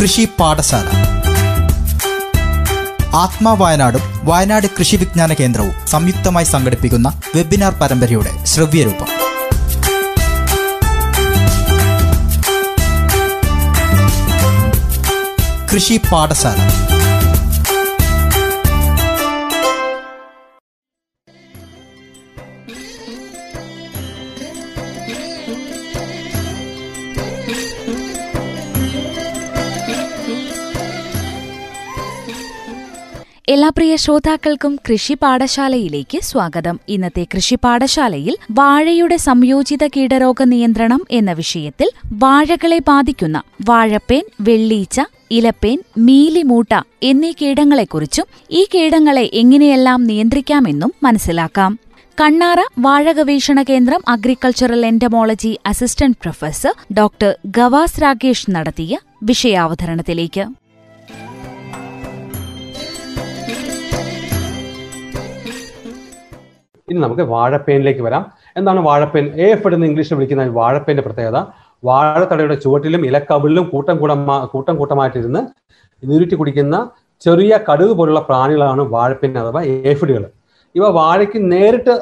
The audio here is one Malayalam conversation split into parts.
കൃഷി പാഠശാല. ആത്മാ വയനാടും വയനാട് കൃഷി വിജ്ഞാന കേന്ദ്രവും സംയുക്തമായി സംഘടിപ്പിക്കുന്ന വെബിനാർ പരമ്പരയുടെ ശ്രവ്യരൂപം. കൃഷി പാഠശാല. എല്ലാ പ്രിയ ശ്രോതാക്കൾക്കും കൃഷി പാഠശാലയിലേക്ക് സ്വാഗതം. ഇന്നത്തെ കൃഷി പാഠശാലയിൽ വാഴയുടെ സംയോജിത കീടരോഗ നിയന്ത്രണം എന്ന വിഷയത്തിൽ വാഴകളെ ബാധിക്കുന്ന വാഴപ്പേൻ വെള്ളീച്ച ഇലപ്പേൻ മീലിമൂട്ട എന്നീ കീടങ്ങളെക്കുറിച്ചും ഈ കീടങ്ങളെ എങ്ങനെയെല്ലാം നിയന്ത്രിക്കാമെന്നും മനസ്സിലാക്കാം. കണ്ണാറ വാഴ ഗവേഷണ കേന്ദ്രം agricultural entomology assistant professor doctor Gavas Rakesh നടത്തിയ വിഷയാവതരണത്തിലേക്ക്. ഇനി നമുക്ക് വാഴപ്പേനിലേക്ക് വരാം. എന്താണ് വാഴപ്പേൻ? എഫ് എന്ന് ഇംഗ്ലീഷിൽ വിളിക്കുന്ന വാഴപ്പേന്റെ പ്രത്യേകത. വാഴത്തടയുടെ ചുവട്ടിലും ഇലക്കവിളിലും കൂട്ടം കൂടം കൂട്ടം കൂട്ടമായിട്ടിരുന്ന് നീരുറ്റി കുടിക്കുന്ന ചെറിയ കടുക് പോലുള്ള പ്രാണികളാണ് വാഴപ്പേൻ അഥവാ ഏഫിഡുകൾ ഇവ വാഴയ്ക്ക് നേരിട്ട്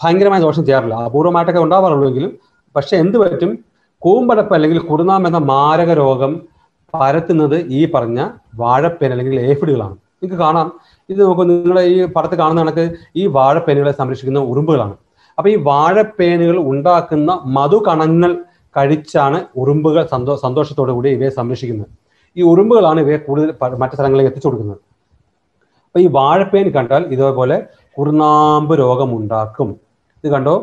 ഭയങ്കരമായ ദോഷം ചെയ്യാറില്ല. അപൂർവമായിട്ടൊക്കെ ഉണ്ടാവാറുള്ളൂവെങ്കിലും പക്ഷെ എന്ത് പറ്റും? കൂമ്പടപ്പ് അല്ലെങ്കിൽ കുറുനാം എന്ന മാരക രോഗം പരത്തുന്നത് ഈ പറഞ്ഞ വാഴപ്പേൻ അല്ലെങ്കിൽ ഏഫിഡുകളാണ് നിങ്ങൾക്ക് കാണാം. ഇത് നോക്കൂ നിങ്ങൾ ഈ പടത്ത് കാണുന്ന കണക്ക് ഈ വാഴപ്പേനുകളെ സംരക്ഷിക്കുന്ന ഉറുമ്പുകളാണ്. അപ്പൊ ഈ വാഴപ്പേനുകൾ ഉണ്ടാക്കുന്ന മധുകണങ്ങൾ കഴിച്ചാണ് ഉറുമ്പുകൾ സന്തോ സന്തോഷത്തോടു കൂടി ഇവയെ സംരക്ഷിക്കുന്നത്. ഈ ഉറുമ്പുകളാണ് ഇവയെ കൂടുതൽ മറ്റു സ്ഥലങ്ങളിലേക്ക് എത്തിച്ചു കൊടുക്കുന്നത്. അപ്പൊ ഈ വാഴപ്പേൻ കണ്ടാൽ ഇതേപോലെ കുറുനാമ്പ് രോഗം ഉണ്ടാക്കും ഇത് കണ്ടോ?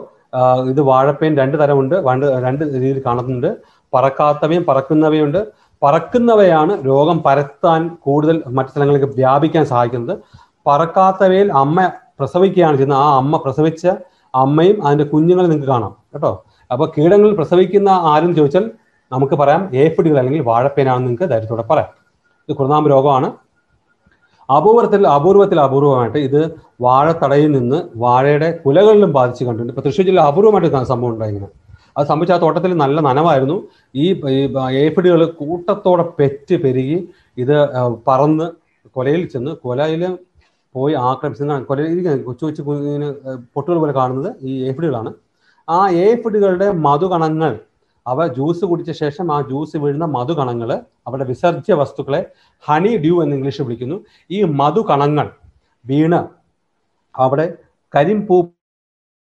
ഇത് വാഴപ്പേൻ രണ്ട് തരമുണ്ട് രണ്ട് രണ്ട് രീതിയിൽ കാണുന്നുണ്ട്. പറക്കാത്തവയും പറക്കുന്നവയുണ്ട്. പറക്കുന്നവയാണ് രോഗം പരത്താൻ കൂടുതൽ മറ്റു സ്ഥലങ്ങളിലേക്ക് വ്യാപിക്കാൻ സഹായിക്കുന്നത്. പറക്കാത്തവയിൽ അമ്മ പ്രസവിക്കുകയാണ് ചെയ്യുന്നത്. ആ അമ്മ പ്രസവിച്ച അമ്മയും അതിന്റെ കുഞ്ഞുങ്ങളെ നിങ്ങൾക്ക് കാണാം. കേട്ടോ? അപ്പോൾ കീടങ്ങളിൽ പ്രസവിക്കുന്ന ആരും ചോദിച്ചാൽ നമുക്ക് പറയാം ഏപ്പിടികൾ അല്ലെങ്കിൽ വാഴപ്പേനാണെന്ന് നിങ്ങൾക്ക് ധൈര്യത്തോടെ പറയാം. ഇത് കുറുനാമ്പ് രോഗമാണ്. അപൂർവത്തിൽ അപൂർവത്തിൽ അപൂർവമായിട്ട് ഇത് വാഴത്തടയിൽ നിന്ന് വാഴയുടെ കുലകളിലും ബാധിച്ച് കണ്ടിട്ടുണ്ട്. ഇപ്പൊ തൃശ്ശൂർ ജില്ല അപൂർവമായിട്ട് സംഭവം ഉണ്ടായിരുന്നു അത് സംഭവിച്ച ആ തോട്ടത്തിൽ നല്ല നനവായിരുന്നു. ഈ ഏഫിഡുകൾ കൂട്ടത്തോടെ പെറ്റ് പെരുകി ഇത് പറന്ന് കൊലയിൽ ചെന്ന് കൊലയിൽ പോയി ആക്രമിച്ച് കൊലയിൽ കൊച്ചു കൊച്ചു പൊട്ടുകൾ പോലെ കാണുന്നത് ഈ ഏഫിഡുകളാണ് ആ ഏഫിഡുകളുടെ മധുകണങ്ങൾ അവ ജ്യൂസ് കുടിച്ച ശേഷം ആ ജ്യൂസ് വീഴുന്ന മധുകണങ്ങൾ അവരുടെ വിസർജ്യ വസ്തുക്കളെ ഹണി ഡ്യൂ എന്ന് ഇംഗ്ലീഷിൽ വിളിക്കുന്നു. ഈ മധുകണങ്ങൾ വീണ് അവിടെ കരിമ്പൂ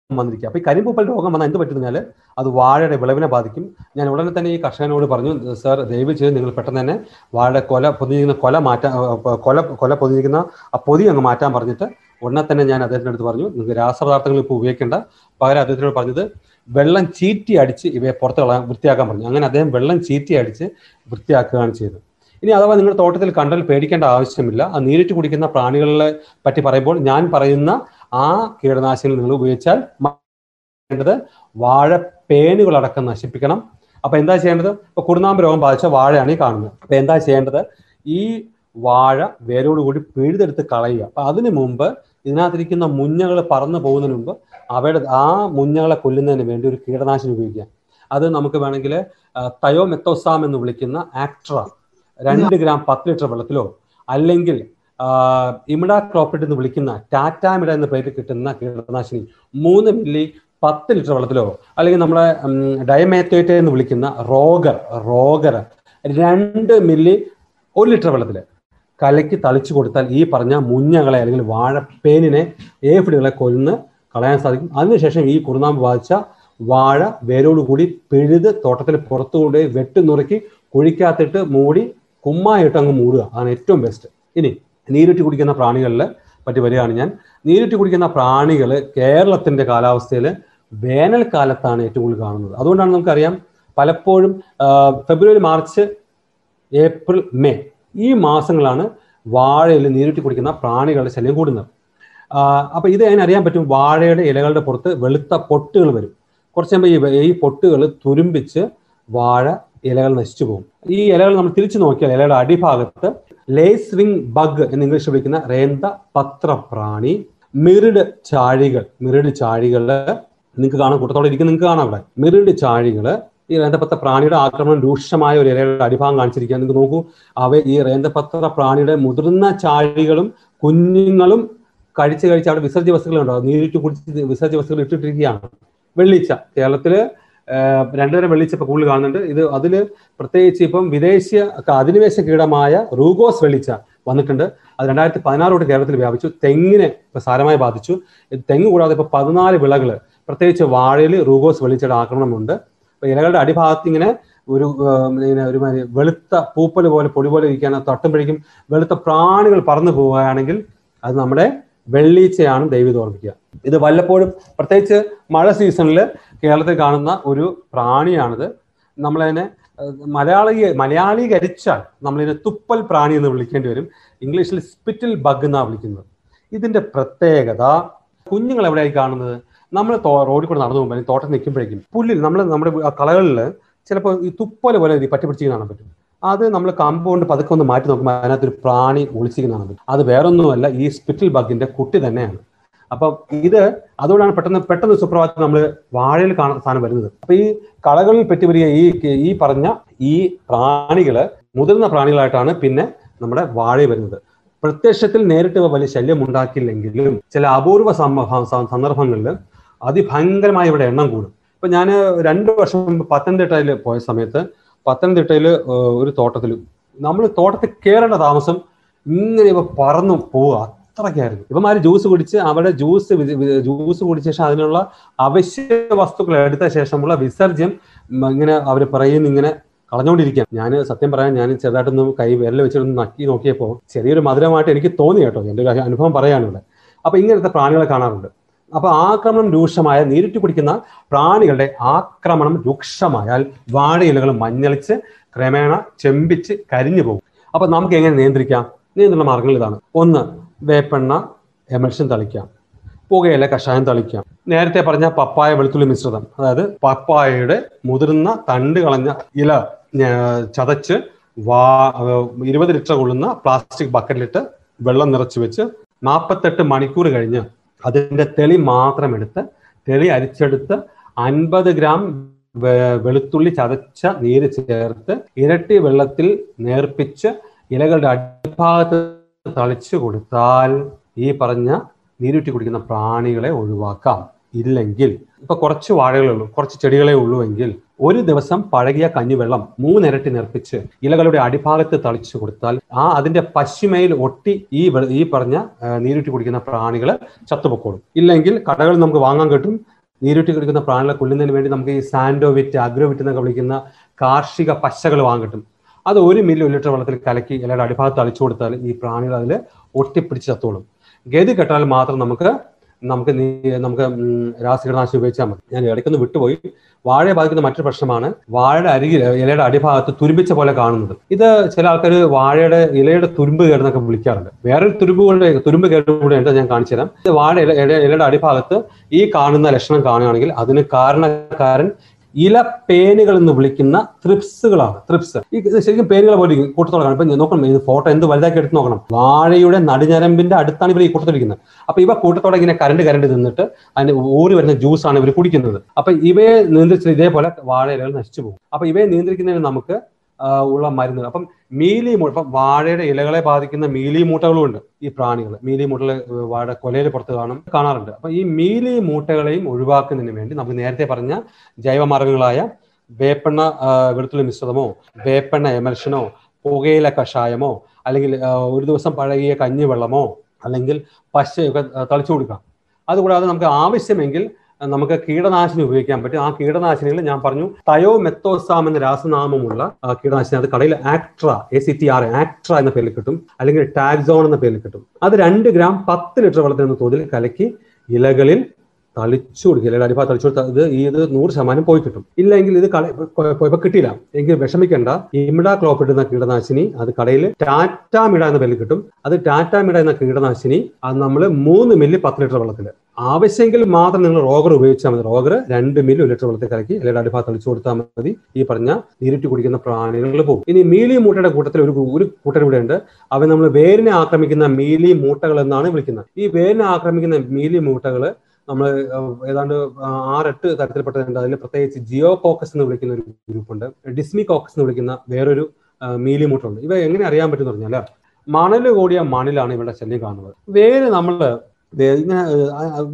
വന്നിരിക്കുക. അപ്പൊ ഈ കരിമ്പൂപ്പൽ രോഗം വന്നാൽ എന്ത് പറ്റുന്നതിനാൽ അത് വാഴയുടെ വിളവിനെ ബാധിക്കും. ഞാൻ ഉടനെ തന്നെ ഈ കർഷകനോട് പറഞ്ഞു സാർ ദയവ് ചെയ്ത് നിങ്ങൾ പെട്ടെന്ന് തന്നെ വാഴയുടെ കൊല പൊതിഞ്ഞിരിക്കുന്ന കൊല മാറ്റാൻ കൊല കൊല പൊതിഞ്ഞിരിക്കുന്ന ആ പൊതി അങ്ങ് മാറ്റാൻ പറഞ്ഞിട്ട് ഉടനെ തന്നെ ഞാൻ അദ്ദേഹത്തിന്റെ അടുത്ത് പറഞ്ഞു നിങ്ങൾക്ക് രാസപദാർത്ഥങ്ങൾ ഇപ്പോൾ ഉപയോഗിക്കേണ്ട. പകരം അദ്ദേഹത്തിനോട് പറഞ്ഞത് വെള്ളം ചീറ്റി അടിച്ച് ഇവയെ പുറത്ത് കളയാൻ വൃത്തിയാക്കാൻ പറഞ്ഞു. അങ്ങനെ അദ്ദേഹം വെള്ളം ചീറ്റി അടിച്ച് വൃത്തിയാക്കുകയാണ് ചെയ്തത്. ഇനി അഥവാ നിങ്ങൾ തോട്ടത്തിൽ കണ്ടാൽ പേടിക്കേണ്ട ആവശ്യമില്ല. ആ നീരിട്ട് കുടിക്കുന്ന പ്രാണികളെ പറ്റി പറയുമ്പോൾ ഞാൻ പറയുന്ന ആ കീടനാശിനികൾ നിങ്ങൾ ഉപയോഗിച്ചാൽ മ- വേണ്ടത് വാഴപ്പേനുകളടക്കം നശിപ്പിക്കണം. അപ്പൊ എന്താ ചെയ്യേണ്ടത്? ഇപ്പൊ കുറുനാമ്പ് രോഗം ബാധിച്ച വാഴയാണ് ഈ കാണുന്നത്. അപ്പൊ എന്താ ചെയ്യേണ്ടത്? ഈ വാഴ വേരോടുകൂടി പിഴുതെടുത്ത് കളയുക. അപ്പൊ അതിനു മുമ്പ് ഇതിനകത്തിരിക്കുന്ന മുഞ്ഞകൾ പറന്നു പോകുന്നതിന് മുമ്പ് അവയുടെ ആ മുഞ്ഞകളെ കൊല്ലുന്നതിന് വേണ്ടി ഒരു കീടനാശിനി ഉപയോഗിക്കുക. അത് നമുക്ക് വേണമെങ്കിൽ തയോമെത്തോസാം എന്ന് വിളിക്കുന്ന ആക്ട്ര രണ്ട് ഗ്രാം പത്ത് ലിറ്റർ വെള്ളത്തിലോ അല്ലെങ്കിൽ ഇമിഡ ക്രോപ്പിഡ് എന്ന് വിളിക്കുന്ന ടാറ്റാമിഡ എന്ന പേരിൽ കിട്ടുന്ന കീടനാശിനി മൂന്ന് മില്ലി പത്ത് ലിറ്റർ വെള്ളത്തിലോ അല്ലെങ്കിൽ നമ്മളെ ഡയമേത്തേറ്റ് എന്ന് വിളിക്കുന്ന റോഗർ റോഗർ രണ്ട് മില്ലി ഒരു ലിറ്റർ വെള്ളത്തിൽ കലക്കി തളിച്ചു കൊടുത്താൽ ഈ പറഞ്ഞ മുഞ്ഞകളെ അല്ലെങ്കിൽ വാഴപ്പേനിനെ ഏഫിഡുകളെ കൊല്ലുന്ന കളയാൻ സാധിക്കും. അതിനുശേഷം ഈ കുറുനാമ്പ് ബാധിച്ച വാഴ വേരോടുകൂടി പിഴുത് തോട്ടത്തിന് പുറത്തുകൊണ്ടുപോയി വെട്ടി നുറുക്കി കുഴിക്കകത്തിട്ട് മൂടി കുമ്മായിട്ട് അങ്ങ് മൂടുക. അതാണ് ഏറ്റവും ബെസ്റ്റ് ഇനി നീരുറ്റി കുടിക്കുന്ന പ്രാണികളിൽ പറ്റി വരികയാണ് ഞാൻ. നീരുറ്റി കുടിക്കുന്ന പ്രാണികൾ കേരളത്തിന്റെ കാലാവസ്ഥയിൽ വേനൽക്കാലത്താണ് ഏറ്റവും കൂടുതൽ കാണുന്നത്. അതുകൊണ്ടാണ് നമുക്കറിയാം പലപ്പോഴും ഫെബ്രുവരി മാർച്ച് ഏപ്രിൽ മെയ് ഈ മാസങ്ങളാണ് വാഴയിൽ നീരുറ്റി കുടിക്കുന്ന പ്രാണികളുടെ ശല്യം കൂടുന്നത്. അപ്പോൾ അപ്പൊ ഇത് ഞാൻ അറിയാൻ പറ്റും? വാഴയുടെ ഇലകളുടെ പുറത്ത് വെളുത്ത പൊട്ടുകൾ വരും. കുറച്ച് കഴിയുമ്പോൾ ഈ പൊട്ടുകൾ തുരുമ്പിച്ച് വാഴ ഇലകൾ നശിച്ചു പോകും. ഈ ഇലകൾ നമ്മൾ തിരിച്ചു നോക്കിയാൽ ഇലയുടെ അടിഭാഗത്ത് ലേസ്വിങ് ബഗ് എന്ന് ഇംഗ്ലീഷ് വിളിക്കുന്ന റേന്ത പത്രപ്രാണി മിറിഡ് ചാഴികൾ മിറിഡ് ചാഴികൾ നിങ്ങൾക്ക് കാണാം കൂട്ടത്തോടെ ഇരിക്കും. നിങ്ങൾക്ക് കാണാം അവിടെ. മെറിയുടെ ചാഴികൾ ഈ റേന്തപത്ര പ്രാണിയുടെ ആക്രമണം രൂക്ഷമായ ഒരു ഇലയുടെ അടിഭാഗം കാണിച്ചിരിക്കുക നിങ്ങൾക്ക് നോക്കൂ അവ ഈ റേന്തപത്ര പ്രാണിയുടെ മുതിർന്ന ചാഴികളും കുഞ്ഞുങ്ങളും കഴിച്ച് കഴിച്ച് അവിടെ വിസർജ്യ വസ്തുക്കൾ ഉണ്ടാവും നീരിട്ട് കുടിച്ച് വിസർജ്യ വസ്തുക്കൾ ഇട്ടിട്ടിരിക്കുകയാണ്. വെള്ളിച്ച കേരളത്തിൽ രണ്ടുതരം വെള്ളിച്ച ഇപ്പൊ കൂടുതൽ കാണുന്നുണ്ട്. ഇത് അതിൽ പ്രത്യേകിച്ച് ഇപ്പം വിദേശീയ അധിനിവേശ കീടമായ റൂഗോസ് വെള്ളിച്ച വന്നിട്ടുണ്ട്. അത് രണ്ടായിരത്തി പതിനാറോട്ട് കേരളത്തിൽ വ്യാപിച്ചു. തെങ്ങിനെ ഇപ്പൊ സാരമായി ബാധിച്ചു. തെങ്ങ് കൂടാതെ ഇപ്പൊ പതിനാല് വിളകൾ പ്രത്യേകിച്ച് വാഴയിൽ റൂഗോസ് വെളിച്ചട ആക്രമണമുണ്ട്. അപ്പൊ ഇലകളുടെ അടിഭാഗത്ത് ഇങ്ങനെ ഒരു ഇങ്ങനെ ഒരു വെളുത്ത പൂപ്പൽ പോലെ പൊടി പോലെ ഇരിക്കാൻ തട്ടുമ്പോഴേക്കും വെളുത്ത പ്രാണികൾ പറന്നു പോവുകയാണെങ്കിൽ അത് നമ്മുടെ വെള്ളീച്ചയാണ് ദൈവം ഓർമ്മിക്കുക. ഇത് വല്ലപ്പോഴും പ്രത്യേകിച്ച് മഴ സീസണിൽ കേരളത്തിൽ കാണുന്ന ഒരു പ്രാണിയാണിത്. നമ്മളതിനെ മലയാളി മലയാളീകരിച്ചാൽ നമ്മളിതിനെ തുപ്പൽ പ്രാണി എന്ന് വിളിക്കേണ്ടി വരും. ഇംഗ്ലീഷിൽ സ്പിറ്റിൽ ബഗ് എന്നാണ് വിളിക്കുന്നത്. ഇതിന്റെ പ്രത്യേകത കുഞ്ഞുങ്ങൾ എവിടെയായി കാണുന്നത്? നമ്മൾ റോഡിൽ കൂടെ നടന്നു പോകുമ്പോൾ തോട്ടം നിൽക്കുമ്പോഴേക്കും പുല്ലിൽ നമ്മൾ നമ്മുടെ കളകളിൽ ചിലപ്പോൾ ഈ തുപ്പോലെ പോലെ ഇത് പറ്റി പിടിച്ച് കാണാൻ പറ്റും. അത് നമ്മൾ കമ്പൗണ്ട് പതുക്കെ ഒന്ന് മാറ്റി നോക്കുമ്പോൾ അതിനകത്തൊരു പ്രാണി ഒളിച്ചിരിക്കുന്നതാണ് പറ്റും. അത് വേറൊന്നുമല്ല ഈ സ്പിറ്റിൽ ബഗിന്റെ കുട്ടി തന്നെയാണ്. അപ്പം ഇത് അതുകൊണ്ടാണ് പെട്ടെന്ന് പെട്ടെന്ന് സുപ്രഭാതത്തിൽ നമ്മൾ വാഴയിൽ കാണാൻ സാധനം വരുന്നത്. അപ്പൊ ഈ കളകളിൽ പറ്റി വരിക ഈ ഈ പറഞ്ഞ ഈ പ്രാണികൾ മുതിർന്ന പ്രാണികളായിട്ടാണ് പിന്നെ നമ്മുടെ വാഴ വരുന്നത്. പ്രത്യക്ഷത്തിൽ നേരിട്ട് വലിയ ശല്യം ഉണ്ടാക്കിയില്ലെങ്കിലും ചില അപൂർവ സന്ദർഭങ്ങളിൽ അതിഭയങ്കരമായ ഇവിടെ എണ്ണം കൂടും. ഇപ്പൊ ഞാൻ രണ്ട് വർഷം മുമ്പ് പത്തനംതിട്ടയിൽ പോയ സമയത്ത് പത്തനംതിട്ടയിൽ ഒരു തോട്ടത്തിൽ നമ്മൾ തോട്ടത്തിൽ കയറേണ്ട താമസം ഇങ്ങനെ ഇവ പറന്നു പോവുക. അത്രയ്ക്കായിരുന്നു ആര് ജ്യൂസ് കുടിച്ച് അവിടെ ജ്യൂസ് ജ്യൂസ് കുടിച്ച ശേഷം അതിനുള്ള അവശ്യ വസ്തുക്കൾ എടുത്ത ശേഷമുള്ള വിസർജ്യം ഇങ്ങനെ അവർ പറയുന്ന ഇങ്ങനെ കളഞ്ഞുകൊണ്ടിരിക്കാം ഞാൻ സത്യം പറയാൻ ഞാൻ ചെറുതായിട്ടൊന്ന് കൈ വിരൽ വെച്ചിട്ടൊന്ന് നക്കി നോക്കിയപ്പോൾ ചെറിയൊരു മധുരമായിട്ട് എനിക്ക് തോന്നി കേട്ടോ എന്റെ ഒരു അനുഭവം പറയാനുള്ളത്. അപ്പൊ ഇങ്ങനത്തെ പ്രാണികളെ കാണാറുണ്ട്. അപ്പൊ ആക്രമണം രൂക്ഷമായ നീരിട്ട് കുടിക്കുന്ന പ്രാണികളുടെ ആക്രമണം രൂക്ഷമായാൽ വാഴയിലകൾ മഞ്ഞളിച്ച് ക്രമേണ ചെമ്പിച്ച് കരിഞ്ഞു പോകും. അപ്പൊ നമുക്ക് എങ്ങനെ നിയന്ത്രിക്കാം? നിയന്ത്രണ മാർഗങ്ങൾ ഇതാണ്. ഒന്ന് വേപ്പെണ്ണ എമൽഷൻ തളിക്കാം. പുകയില കഷായം തളിക്കാം. നേരത്തെ പറഞ്ഞ പപ്പായ വെളുത്തുള്ളി മിശ്രിതം അതായത് പപ്പായയുടെ മുതിർന്ന തണ്ട് കളഞ്ഞ ഇല ചതച്ച് വാ ഇരുപത് ലിറ്റർ കൊള്ളുന്ന പ്ലാസ്റ്റിക് ബക്കറ്റിലിട്ട് വെള്ളം നിറച്ച് വെച്ച് നാൽപ്പത്തെട്ട് മണിക്കൂർ കഴിഞ്ഞ് അതിന്റെ തെളി മാത്രം എടുത്ത് തെളി അരിച്ചെടുത്ത് അൻപത് ഗ്രാം വെളുത്തുള്ളി ചതച്ച നീര് ചേർത്ത് ഇരട്ടി വെള്ളത്തിൽ നേർപ്പിച്ച് ഇലകളുടെ അടിഭാഗത്ത് തളിച്ചു കൊടുത്താൽ ഈ പറഞ്ഞ നീരുറ്റി കുടിക്കുന്ന പ്രാണികളെ ഒഴിവാക്കാം. ഇല്ലെങ്കിൽ ഇപ്പൊ കുറച്ച് വാഴകളേ ഉള്ളൂ കുറച്ച് ചെടികളെ ഉള്ളൂ എങ്കിൽ ഒരു ദിവസം പഴകിയ കഞ്ഞിവെള്ളം മൂന്നിരട്ടി നിർപ്പിച്ച് ഇലകളുടെ അടിഭാഗത്ത് തളിച്ചു കൊടുത്താൽ ആ അതിന്റെ പശ്ചിമയിൽ ഒട്ടി ഈ ഈ പറഞ്ഞ നീരുറ്റി കുടിക്കുന്ന പ്രാണികൾ ചത്തുപൊക്കോളും. ഇല്ലെങ്കിൽ കടകളിൽ നമുക്ക് വാങ്ങാൻ കിട്ടും. നീരുറ്റി കുടിക്കുന്ന പ്രാണികളെ കൊല്ലുന്നതിന് വേണ്ടി നമുക്ക് ഈ സാൻഡോവിറ്റ് അഗ്രോവിറ്റ് എന്നൊക്കെ വിളിക്കുന്ന കാർഷിക പശകൾ വാങ്ങാൻ കിട്ടും. അത് ഒരു മില്ലി ലിറ്റർ വെള്ളത്തിൽ കലക്കി ഇലയുടെ അടിഭാഗത്ത് അളിച്ചു കൊടുത്താൽ ഈ പ്രാണികൾ അതിൽ ഒട്ടിപ്പിടിച്ച് ചത്തോളും. ഗതി കെട്ടാൽ മാത്രം നമുക്ക് നമുക്ക് നമുക്ക് രാസകീടനാശിനി ഉപയോഗിച്ചാൽ മതി. ഞാൻ ഇടയ്ക്കൊന്ന് വിട്ടുപോയി. വാഴയെ ബാധിക്കുന്ന മറ്റൊരു പ്രശ്നമാണ് വാഴയുടെ അരികിൽ ഇലയുടെ അടിഭാഗത്ത് തുരുമ്പിച്ച പോലെ കാണുന്നത്. ഇത് ചില ആൾക്കാർ വാഴയുടെ ഇലയുടെ തുരുമ്പ് കേടെന്നൊക്കെ വിളിക്കാറുണ്ട്. വേറൊരു തുരുമ്പുകളുടെ തുരുമ്പ് കേടുകൂടെ ഉണ്ട് ഞാൻ കാണിച്ചു തരാം. വാഴ ഇല ഇല- ഇലയുടെ അടിഭാഗത്ത് ഈ കാണുന്ന ലക്ഷണം കാണുകയാണെങ്കിൽ അതിന് കാരണക്കാരൻ ഇല പേനുകൾ എന്ന് വിളിക്കുന്ന ത്രിപ്സുകളാണ് ത്രിപ്സ് ഈ ശരിക്കും പേനുകൾ പോലെ കൂട്ടത്തോടെ കാണും നോക്കണം. ഇത് ഫോട്ടോ എന്ത് വലുതാക്കി എടുത്ത് നോക്കണം. വാഴയുടെ നടുഞ്ഞരമ്പിന്റെ അടുത്താണ് ഇവർ ഈ കൂട്ടത്തിലിരിക്കുന്നത്. അപ്പൊ ഇവ കൂട്ടത്തോടെ ഇങ്ങനെ കരണ്ട് കരണ്ട് തിന്നിട്ട് അതിന് ഊറി വരുന്ന ജ്യൂസാണ് ഇവർ കുടിക്കുന്നത്. അപ്പൊ ഇവയെ നിയന്ത്രിച്ചത് ഇതേപോലെ വാഴയിലകൾ നശിച്ചു പോകും. അപ്പൊ ഇവയെ നിയന്ത്രിക്കുന്നതിന് നമുക്ക് ഉള്ള മരുന്നുകൾ. അപ്പം മീലി മൂ ഇപ്പം വാഴയുടെ ഇലകളെ ബാധിക്കുന്ന മീലി മൂട്ടകളും ഉണ്ട് ഈ പ്രാണികൾ. മീലി മൂട്ടകൾ വാഴ കൊലയിൽ പുറത്ത് കാണും കാണാറുണ്ട്. അപ്പം ഈ മീലി മൂട്ടകളെയും ഒഴിവാക്കുന്നതിന് വേണ്ടി നമുക്ക് നേരത്തെ പറഞ്ഞ ജൈവമാർഗങ്ങളായ വേപ്പെണ്ണ വെളുത്തുള്ളി മിശ്രിതമോ വേപ്പെണ്ണ എമൽഷനോ പുകയില കഷായമോ അല്ലെങ്കിൽ ഒരു ദിവസം പഴകിയ കഞ്ഞിവെള്ളമോ അല്ലെങ്കിൽ പശയൊക്കെ തളിച്ചു കൊടുക്കാം. അതുകൂടാതെ നമുക്ക് ആവശ്യമെങ്കിൽ നമുക്ക് കീടനാശിനി ഉപയോഗിക്കാൻ പറ്റും. ആ കീടനാശിനിയിൽ ഞാൻ പറഞ്ഞു തയോ മെത്തോസാം എന്ന രാസനാമമുള്ള കീടനാശിനി അത് കടയിൽ Actara A C T R Actara എന്ന പേരിൽ കിട്ടും. അല്ലെങ്കിൽ ടാക്സോൺ എന്ന പേരിൽ കിട്ടും. അത് രണ്ട് ഗ്രാം പത്ത് ലിറ്റർ വെള്ളത്തിൽ എന്ന തോതിൽ കലക്കി ഇലകളിൽ തളിച്ചു കൊടുക്കുക. ഇലയുടെ അടിഭാഗം തളിച്ചു കൊടുത്താൽ ഇത് ഈ ഇത് നൂറ് ശതമാനം പോയി കിട്ടും. ഇല്ലെങ്കിൽ ഇത് ഇപ്പൊ കിട്ടിയില്ല. എങ്കിൽ വിഷമിക്കേണ്ട. ഇമിഡ ക്ലോപ്പിഡ് എന്ന കീടനാശിനി അത് കടയിൽ ടാറ്റാമിഡ എന്ന പേരിൽ കിട്ടും. അത് ടാറ്റാമിഡ എന്ന കീടനാശിനി അത് നമ്മൾ മൂന്ന് മില്ലി പത്ത് ലിറ്റർ വെള്ളത്തിൽ ആവശ്യമെങ്കിൽ മാത്രം നിങ്ങൾ റോഗർ ഉപയോഗിച്ചാൽ മതി. റോഗർ രണ്ട് മില്ലി ലിറ്റർ വെള്ളത്തിൽ കലക്കി അല്ലെങ്കിൽ അടിഭാഗത്ത് തളിച്ചു കൊടുത്താൽ മതി. ഈ പറഞ്ഞ നീരിട്ട് കുടിക്കുന്ന പ്രാണികൾ പോകും. ഇനി മീലി മൂട്ടയുടെ കൂട്ടത്തിൽ ഒരു ഒരു കൂട്ടർ ഇവിടെ ഉണ്ട്. അവ നമ്മൾ വേരിനെ ആക്രമിക്കുന്ന മീലി മൂട്ടകൾ എന്നാണ് വിളിക്കുന്നത്. ഈ വേരിനെ ആക്രമിക്കുന്ന മീലി മൂട്ടകൾ നമ്മൾ ഏതാണ്ട് ആറെട്ട് തരത്തിൽപ്പെട്ടതുണ്ട്. അതിൽ പ്രത്യേകിച്ച് ജിയോ കോക്കസ് എന്ന് വിളിക്കുന്ന ഒരു ഗ്രൂപ്പ് ഉണ്ട് ഡിസ്മി കോക്കസ് എന്ന് വിളിക്കുന്ന വേറൊരു മീലി മൂട്ടുണ്ട് ഇവ എങ്ങനെ അറിയാൻ പറ്റുമെന്ന് പറഞ്ഞാൽ മണൽ കൂടിയ മണിലാണ് ഇവരുടെ ശല്യം കാണുന്നത്. വേര് നമ്മൾ ഇങ്ങനെ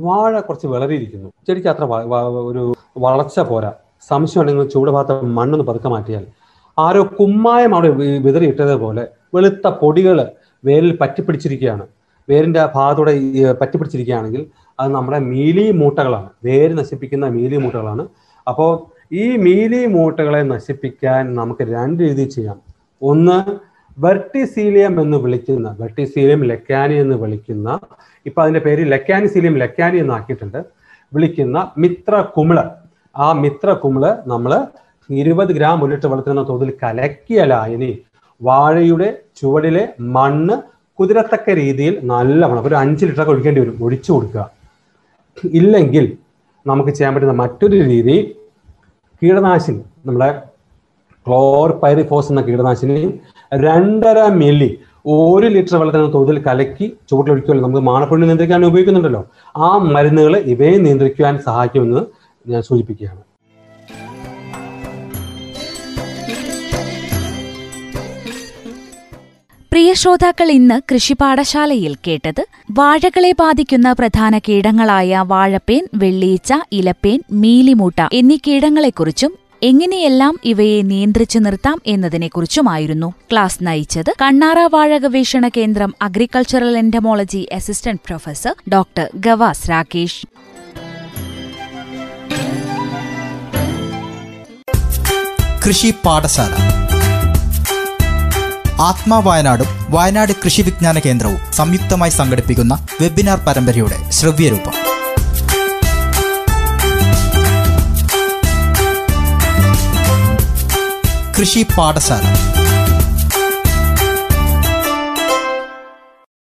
വാഴ കുറച്ച് വിളറിയിരിക്കുന്നു. ചെടിക്ക് അത്ര ഒരു വളർച്ച പോരാ. സംശയം ഉണ്ടെങ്കിൽ ചൂട് ഭാഗത്ത് മണ്ണൊന്ന് പതുക്കെ മാറ്റിയാൽ. ആരോ കുമ്മായം അവിടെ വിതറിയിട്ടതുപോലെ വെളുത്ത പൊടികൾ വേരിൽ പറ്റിപ്പിടിച്ചിരിക്കുകയാണ്. വേരിന്റെ ആ ഭാഗത്തൂടെ പറ്റി പറ്റിപ്പിടിച്ചിരിക്കുകയാണെങ്കിൽ അത് നമ്മുടെ മീലി മൂട്ടകളാണ്. വേര് നശിപ്പിക്കുന്ന മീലി മൂട്ടകളാണ്. അപ്പോൾ ഈ മീലി മൂട്ടകളെ നശിപ്പിക്കാൻ നമുക്ക് രണ്ട് രീതിയിൽ ചെയ്യാം. ഒന്ന് വെർട്ടിസീലിയം എന്ന് വിളിക്കുന്ന വെർട്ടിസീലിയം ലെക്കാനി എന്ന് വിളിക്കുന്ന ഇപ്പൊ അതിന്റെ പേര് ലെക്കാനിസീലിയം ലെക്കാനി എന്ന് ആക്കിയിട്ടുണ്ട് വിളിക്കുന്ന മിത്ര കുമിൾ. ആ മിത്ര കുമിൾ നമ്മൾ ഇരുപത് ഗ്രാം വെള്ളത്തിൽ എന്ന തോതിൽ കലക്കിയ ലായനി വാഴയുടെ ചുവടിലെ മണ്ണ് കുതിരത്തക്ക രീതിയിൽ നല്ലവണ്ണം ഒരു അഞ്ച് ലിറ്റർ ഒക്കെ ഒഴിക്കേണ്ടി വരും ഒഴിച്ചു കൊടുക്കുക. ഇല്ലെങ്കിൽ നമുക്ക് ചെയ്യാൻ പറ്റുന്ന മറ്റൊരു രീതി കീടനാശിനി നമ്മുടെ ക്ലോർപൈറിഫോസ് എന്ന കീടനാശിനി രണ്ടര മില്ലി ഒരു ലിറ്റർ വെള്ളത്തിന് തോതിൽ കലക്കി ചുവട്ടിലൊഴിക്കുമല്ലോ നമുക്ക് മാണപ്പുണ്ണി നിയന്ത്രിക്കാൻ ഉപയോഗിക്കുന്നുണ്ടല്ലോ. ആ മരുന്നുകൾ ഇവയെ നിയന്ത്രിക്കുവാൻ സഹായിക്കുമെന്ന് ഞാൻ സൂചിപ്പിക്കുകയാണ്. പ്രിയ ശ്രോതാക്കൾ ഇന്ന് കൃഷിപാഠശാലയിൽ കേട്ടത് വാഴകളെ ബാധിക്കുന്ന പ്രധാന കീടങ്ങളായ വാഴപ്പേൻ വെള്ളീച്ച ഇലപ്പേൻ മീലിമൂട്ട എന്നീ കീടങ്ങളെക്കുറിച്ചും എങ്ങനെയെല്ലാം ഇവയെ നിയന്ത്രിച്ചു നിർത്താം എന്നതിനെക്കുറിച്ചുമായിരുന്നു ക്ലാസ് നയിച്ചത് കണ്ണാറ വാഴ ഗവേഷണ കേന്ദ്രം agricultural entomology assistant professor doctor Gavas Rakesh. കൃഷി പാഠശാല. ആത്മാ വയനാടും വയനാട് കൃഷി വിജ്ഞാന കേന്ദ്രവും സംയുക്തമായി സംഘടിപ്പിക്കുന്ന വെബിനാർ പരമ്പരയുടെ ശ്രവ്യരൂപം. കൃഷി പാഠശാല.